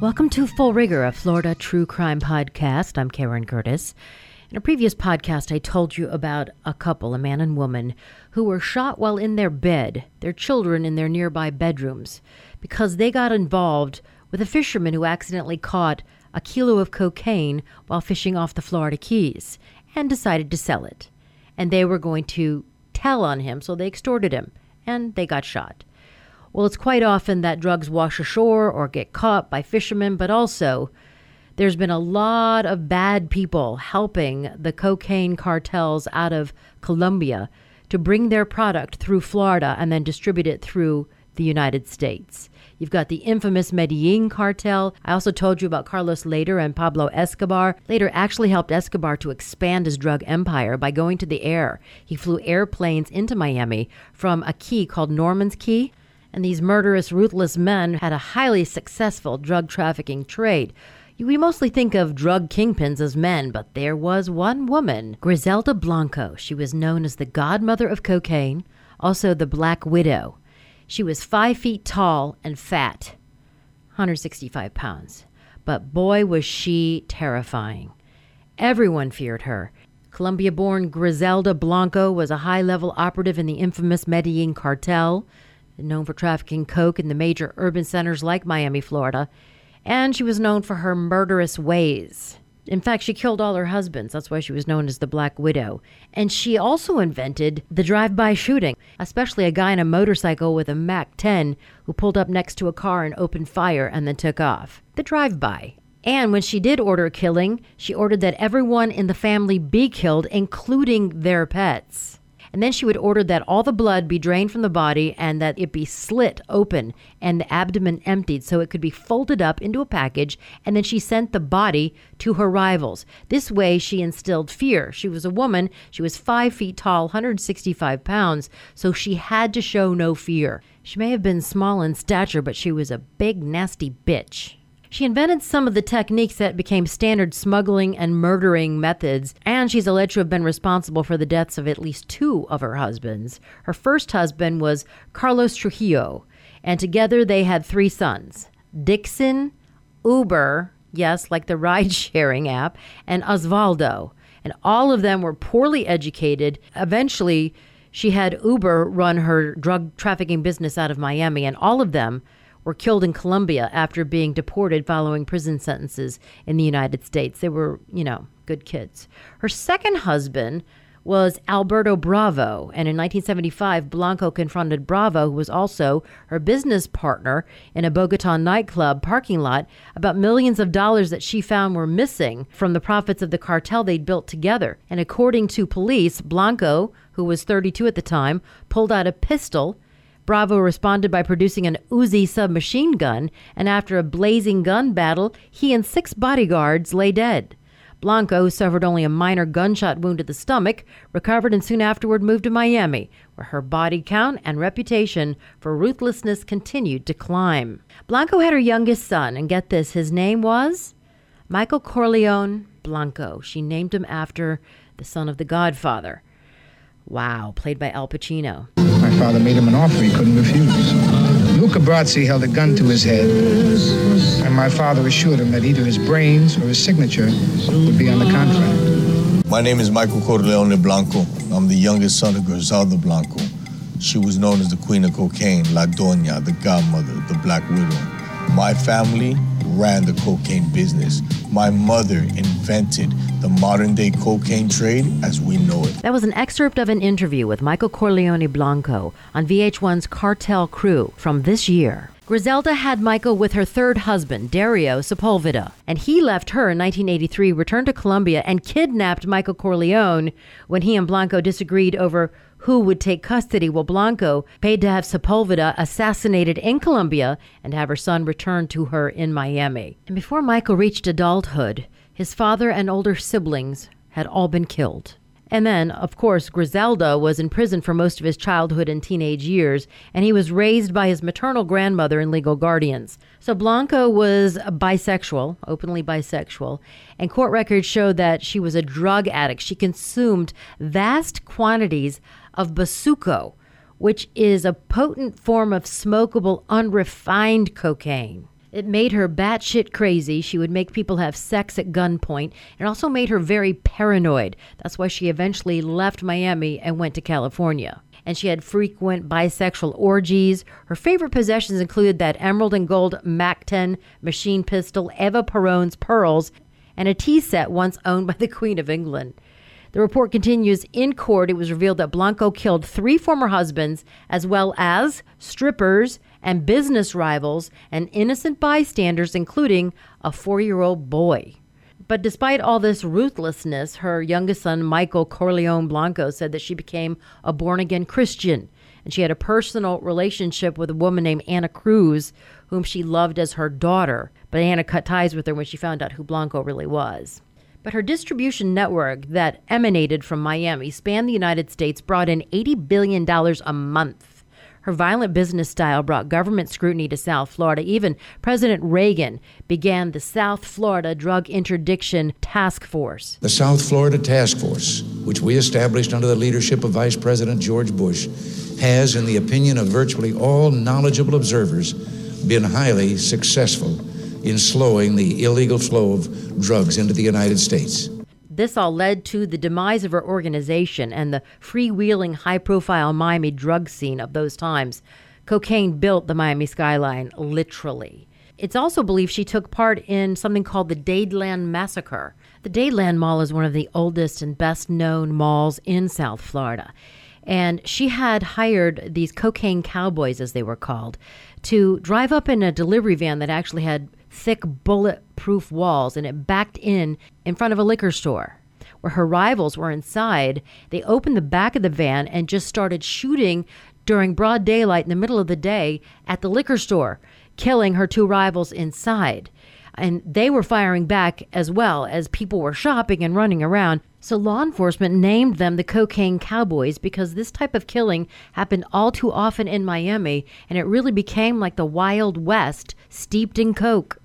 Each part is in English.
Welcome to Full Rigor, a Florida true crime podcast. I'm Karen Curtis. In a previous podcast, I told you about a couple, a man and woman, who were shot while in their bed, their children in their nearby bedrooms, because they got involved with a fisherman who accidentally caught a kilo of cocaine while fishing off the Florida Keys and decided to sell it. And they were going to tell on him, so they extorted him, and they got shot. Well, it's quite often that drugs wash ashore or get caught by fishermen, but also there's been a lot of bad people helping the cocaine cartels out of Colombia to bring their product through Florida and then distribute it through the United States. You've got the infamous Medellin cartel. I also told you about Carlos Lehder and Pablo Escobar. Lehder actually helped Escobar to expand his drug empire by going to the air. He flew airplanes into Miami from a key called Norman's Cay and these murderous, ruthless men had a highly successful drug trafficking trade. We mostly think of drug kingpins as men, but there was one woman, Griselda Blanco. She was known as the godmother of cocaine, also the Black Widow. She was five feet tall and fat, 165 pounds. But boy, was she terrifying. Everyone feared her. Colombia born Griselda Blanco was a high level operative in the infamous Medellin cartel known for trafficking coke in the major urban centers like Miami, Florida, and she was known for her murderous ways. In fact, she killed all her husbands. That's why she was known as the Black Widow. And she also invented the drive by shooting, especially a guy on a motorcycle with a MAC 10 who pulled up next to a car and opened fire and then took off. The drive by. And when she did order a killing, she ordered that everyone in the family be killed, including their pets. And then she would order that all the blood be drained from the body and that it be slit open and the abdomen emptied so it could be folded up into a package. And then she sent the body to her rivals. This way, she instilled fear. She was a woman. She was five feet tall, 165 pounds. So she had to show no fear. She may have been small in stature, but she was a big, nasty bitch. She invented some of the techniques that became standard smuggling and murdering methods, and she's alleged to have been responsible for the deaths of at least two of her husbands. Her first husband was Carlos Trujillo, and together they had three sons Dixon, Uber, yes, like the ride sharing app, and Osvaldo. And all of them were poorly educated. Eventually, she had Uber run her drug trafficking business out of Miami, and all of them were killed in Colombia after being deported following prison sentences in the United States. They were, you know, good kids. Her second husband was Alberto Bravo, and in 1975, Blanco confronted Bravo, who was also her business partner in a Bogota nightclub parking lot, about millions of dollars that she found were missing from the profits of the cartel they'd built together. And according to police, Blanco, who was 32 at the time, pulled out a pistol Bravo responded by producing an Uzi submachine gun, and after a blazing gun battle, he and six bodyguards lay dead. Blanco suffered only a minor gunshot wound to the stomach, recovered, and soon afterward moved to Miami, where her body count and reputation for ruthlessness continued to climb. Blanco had her youngest son, and get this, his name was Michael Corleone Blanco. She named him after the son of the Godfather. Wow, played by Al Pacino. My father made him an offer he couldn't refuse. Luca Brasi held a gun to his head, and my father assured him that either his brains or his signature would be on the contract. My name is Michael Corleone Blanco. I'm the youngest son of Griselda Blanco. She was known as the Queen of Cocaine, La Doña, the Godmother, the Black Widow. My family ran the cocaine business. My mother invented the modern day cocaine trade as we know it. That was an excerpt of an interview with Michael Corleone Blanco on VH1's Cartel Crew from this year. Griselda had Michael with her third husband, Dario Sepulveda, and he left her in 1983, returned to Colombia, and kidnapped Michael Corleone when he and Blanco disagreed over who would take custody, while Blanco paid to have Sepulveda assassinated in Colombia and have her son returned to her in Miami. And before Michael reached adulthood, his father and older siblings had all been killed. And then, of course, Griselda was in prison for most of his childhood and teenage years, and he was raised by his maternal grandmother and legal guardians. So Blanco was bisexual, openly bisexual, and court records show that she was a drug addict. She consumed vast quantities of Bazuco, which is a potent form of smokable, unrefined cocaine. It made her batshit crazy. She would make people have sex at gunpoint. It also made her very paranoid. That's why she eventually left Miami and went to California. And she had frequent bisexual orgies. Her favorite possessions included that emerald and gold MAC 10 machine pistol, Eva Peron's pearls, and a tea set once owned by the Queen of England. The report continues in court. It was revealed that Blanco killed three former husbands, as well as strippers and business rivals and innocent bystanders, including a four year old boy. But despite all this ruthlessness, her youngest son, Michael Corleone Blanco, said that she became a born again Christian. And she had a personal relationship with a woman named Anna Cruz, whom she loved as her daughter. But Anna cut ties with her when she found out who Blanco really was. But her distribution network that emanated from Miami spanned the United States, brought in $80 billion a month. Her violent business style brought government scrutiny to South Florida. Even President Reagan began the South Florida Drug Interdiction Task Force. The South Florida Task Force, which we established under the leadership of Vice President George Bush, has, in the opinion of virtually all knowledgeable observers, been highly successful in slowing the illegal flow of drugs into the United States. This all led to the demise of her organization and the freewheeling, high profile Miami drug scene of those times. Cocaine built the Miami skyline, literally. It's also believed she took part in something called the Dadeland Massacre. The Dadeland Mall is one of the oldest and best known malls in South Florida. And she had hired these cocaine cowboys, as they were called, to drive up in a delivery van that actually had thick bulletproof walls and it backed in in front of a liquor store where her rivals were inside. They opened the back of the van and just started shooting during broad daylight in the middle of the day at the liquor store, killing her two rivals inside. And they were firing back as well as people were shopping and running around. So law enforcement named them the Cocaine Cowboys because this type of killing happened all too often in Miami and it really became like the Wild West steeped in coke.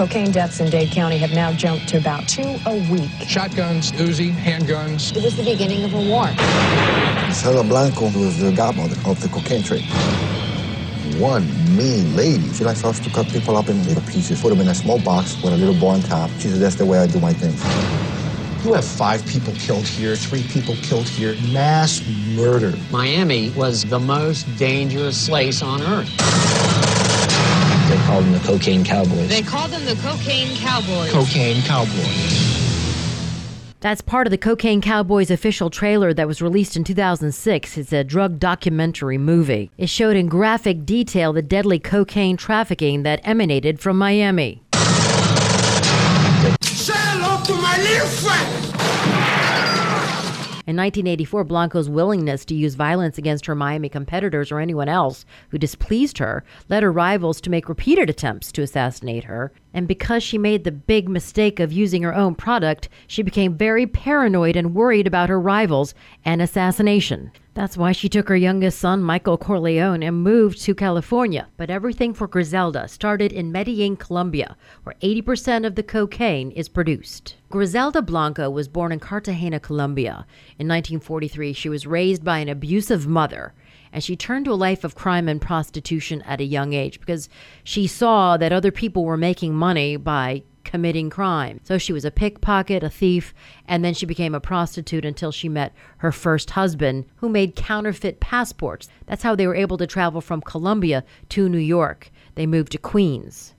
Cocaine deaths in Dade County have now jumped to about two a week. Shotguns, Uzi, handguns. It was the beginning of a war. Cela Blanco was the godmother of the cocaine trade. One mean lady. She likes us to cut people up in little pieces, put them in a small box with a little bow on top. She says, that's the way I do my things. You have five people killed here, three people killed here. Mass murder. Miami was the most dangerous place on earth. They called them the Cocaine Cowboys. They called them the Cocaine Cowboys. Cocaine Cowboys. That's part of the Cocaine Cowboys official trailer that was released in 2006. It's a drug documentary movie. It showed in graphic detail the deadly cocaine trafficking that emanated from Miami. Say hello to my little friend. In 1984, Blanco's willingness to use violence against her Miami competitors or anyone else who displeased her led her rivals to make repeated attempts to assassinate her. And because she made the big mistake of using her own product, she became very paranoid and worried about her rivals and assassination. That's why she took her youngest son, Michael Corleone, and moved to California. But everything for Griselda started in Medellin, Colombia, where 80% of the cocaine is produced. Griselda Blanco was born in Cartagena, Colombia. In 1943, she was raised by an abusive mother and she turned to a life of crime and prostitution at a young age because she saw that other people were making money by committing crime. So she was a pickpocket, a thief, and then she became a prostitute until she met her first husband, who made counterfeit passports. That's how they were able to travel from Colombia to New York. They moved to Queens.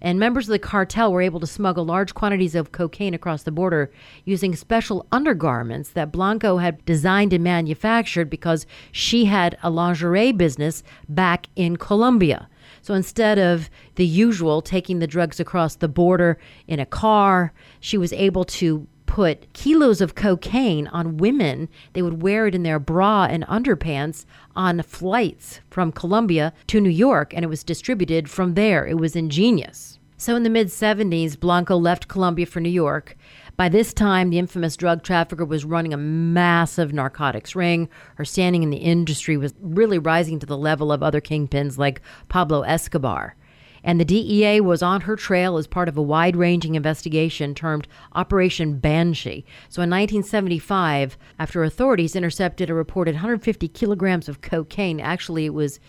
And members of the cartel were able to smuggle large quantities of cocaine across the border using special undergarments that Blanco had designed and manufactured because she had a lingerie business back in Colombia. So instead of the usual taking the drugs across the border in a car, she was able to put kilos of cocaine on women. They would wear it in their bra and underpants on flights from Colombia to New York, and it was distributed from there. It was ingenious. So in the mid 70s, Blanco left Colombia for New York. By this time, the infamous drug trafficker was running a massive narcotics ring. Her standing in the industry was really rising to the level of other kingpins like Pablo Escobar. And the DEA was on her trail as part of a wide ranging investigation termed Operation Banshee. So in 1975, after authorities intercepted a reported 150 kilograms of cocaine, actually, it was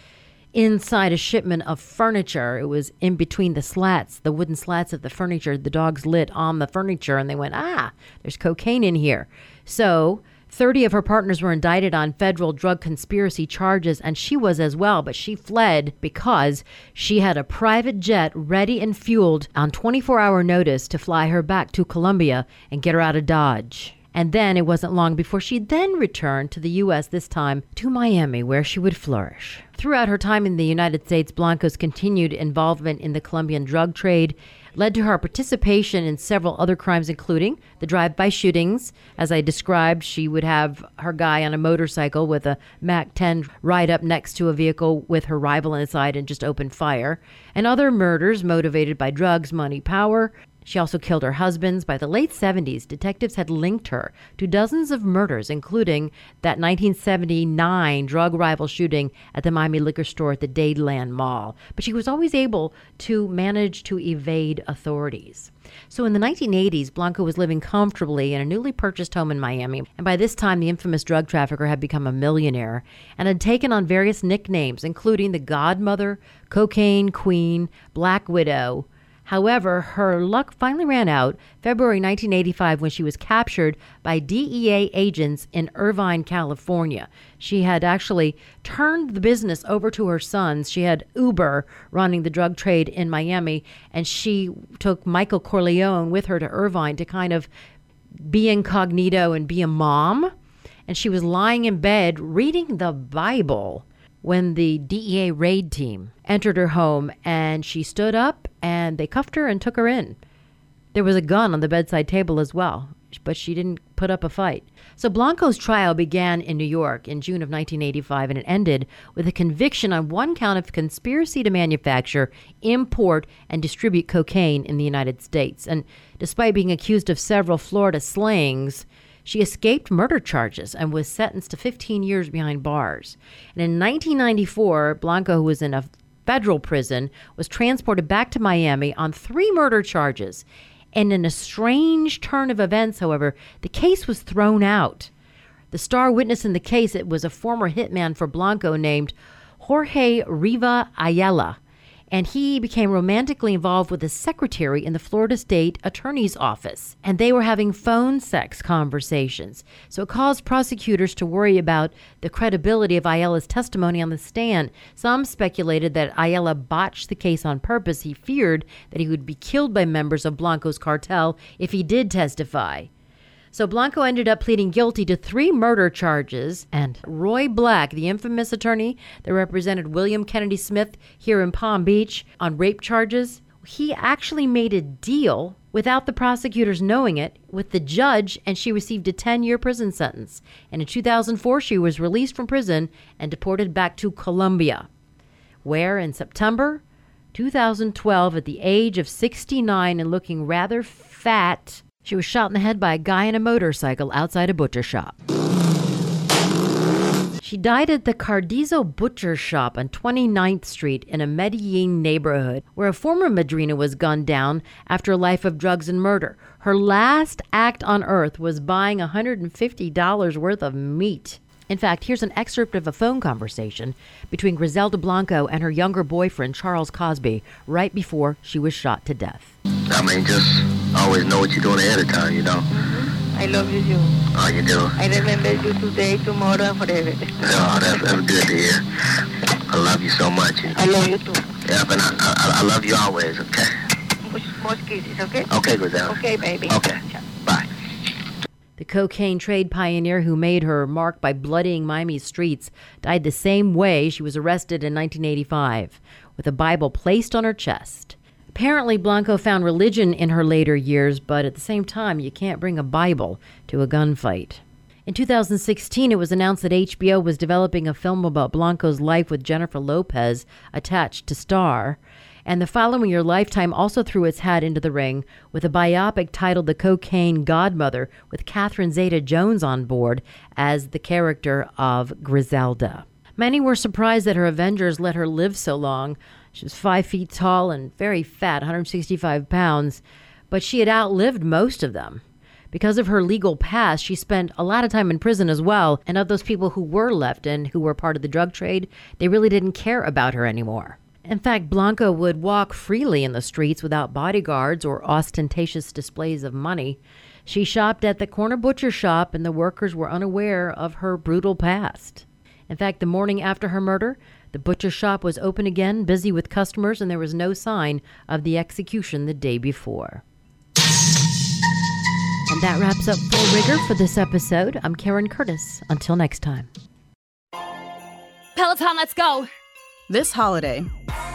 inside a shipment of furniture. It was in between the slats, the wooden slats of the furniture. The dogs lit on the furniture and they went, ah, there's cocaine in here. So 30 of her partners were indicted on federal drug conspiracy charges, and she was as well, but she fled because she had a private jet ready and fueled on 24 hour notice to fly her back to Colombia and get her out of Dodge. And then it wasn't long before she then returned to the U.S., this time to Miami, where she would flourish. Throughout her time in the United States, Blanco's continued involvement in the Colombian drug trade led to her participation in several other crimes, including the drive by shootings. As I described, she would have her guy on a motorcycle with a MAC 10 ride up next to a vehicle with her rival inside and just open fire, and other murders motivated by drugs, money, power, she also killed her husbands. By the late 70s, detectives had linked her to dozens of murders, including that 1979 drug rival shooting at the Miami liquor store at the Dadeland Mall. But she was always able to manage to evade authorities. So in the 1980s, Blanco was living comfortably in a newly purchased home in Miami. And by this time, the infamous drug trafficker had become a millionaire and had taken on various nicknames, including the Godmother, Cocaine Queen, Black Widow, However, her luck finally ran out February 1985 when she was captured by DEA agents in Irvine, California. She had actually turned the business over to her sons. She had Uber running the drug trade in Miami, and she took Michael Corleone with her to Irvine to kind of be incognito and be a mom. And she was lying in bed reading the Bible when the DEA raid team entered her home and she stood up and they cuffed her and took her in. There was a gun on the bedside table as well, but she didn't put up a fight. So Blanco's trial began in New York in June of 1985 and it ended with a conviction on one count of conspiracy to manufacture, import, and distribute cocaine in the United States. And despite being accused of several Florida slings, she escaped murder charges and was sentenced to 15 years behind bars. And in 1994, Blanco, who was in a federal prison, was transported back to Miami on three murder charges. And in a strange turn of events, however, the case was thrown out. The star witness in the case it was a former hitman for Blanco named Jorge Riva Ayala and he became romantically involved with a secretary in the Florida State Attorney's Office. And they were having phone sex conversations. So it caused prosecutors to worry about the credibility of Ayala's testimony on the stand. Some speculated that Ayala botched the case on purpose. He feared that he would be killed by members of Blanco's cartel if he did testify. So Blanco ended up pleading guilty to three murder charges, and Roy Black, the infamous attorney that represented William Kennedy Smith here in Palm Beach on rape charges, he actually made a deal without the prosecutors knowing it with the judge, and she received a 10 year prison sentence. And in 2004, she was released from prison and deported back to Colombia, where in September 2012, at the age of 69 and looking rather fat, she was shot in the head by a guy in a motorcycle outside a butcher shop. She died at the Cardizo Butcher Shop on 29th Street in a Medellin neighborhood where a former Madrina was gunned down after a life of drugs and murder. Her last act on earth was buying $150 worth of meat. In fact, here's an excerpt of a phone conversation between Griselda Blanco and her younger boyfriend, Charles Cosby, right before she was shot to death. I mean, just always know what you're doing ahead of time, you know. Mm-hmm. I love you too. Oh, you do? I remember you today, tomorrow, and forever. Oh, that's, that's good to hear. I love you so much. I love you too. Yeah, but I, I, I love you always, okay? More kisses, okay? Okay, Griselda. Okay, baby. Okay. The cocaine trade pioneer who made her mark by bloodying Miami's streets died the same way she was arrested in 1985, with a Bible placed on her chest. Apparently, Blanco found religion in her later years, but at the same time, you can't bring a Bible to a gunfight. In 2016, it was announced that HBO was developing a film about Blanco's life with Jennifer Lopez attached to star. And the following year, Lifetime also threw its hat into the ring with a biopic titled The Cocaine Godmother, with Catherine Zeta Jones on board as the character of Griselda. Many were surprised that her Avengers let her live so long. She was five feet tall and very fat, 165 pounds, but she had outlived most of them. Because of her legal past, she spent a lot of time in prison as well. And of those people who were left and who were part of the drug trade, they really didn't care about her anymore. In fact, Blanca would walk freely in the streets without bodyguards or ostentatious displays of money. She shopped at the corner butcher shop, and the workers were unaware of her brutal past. In fact, the morning after her murder, the butcher shop was open again, busy with customers, and there was no sign of the execution the day before. And that wraps up Full Rigor for this episode. I'm Karen Curtis. Until next time. Peloton, let's go! This holiday,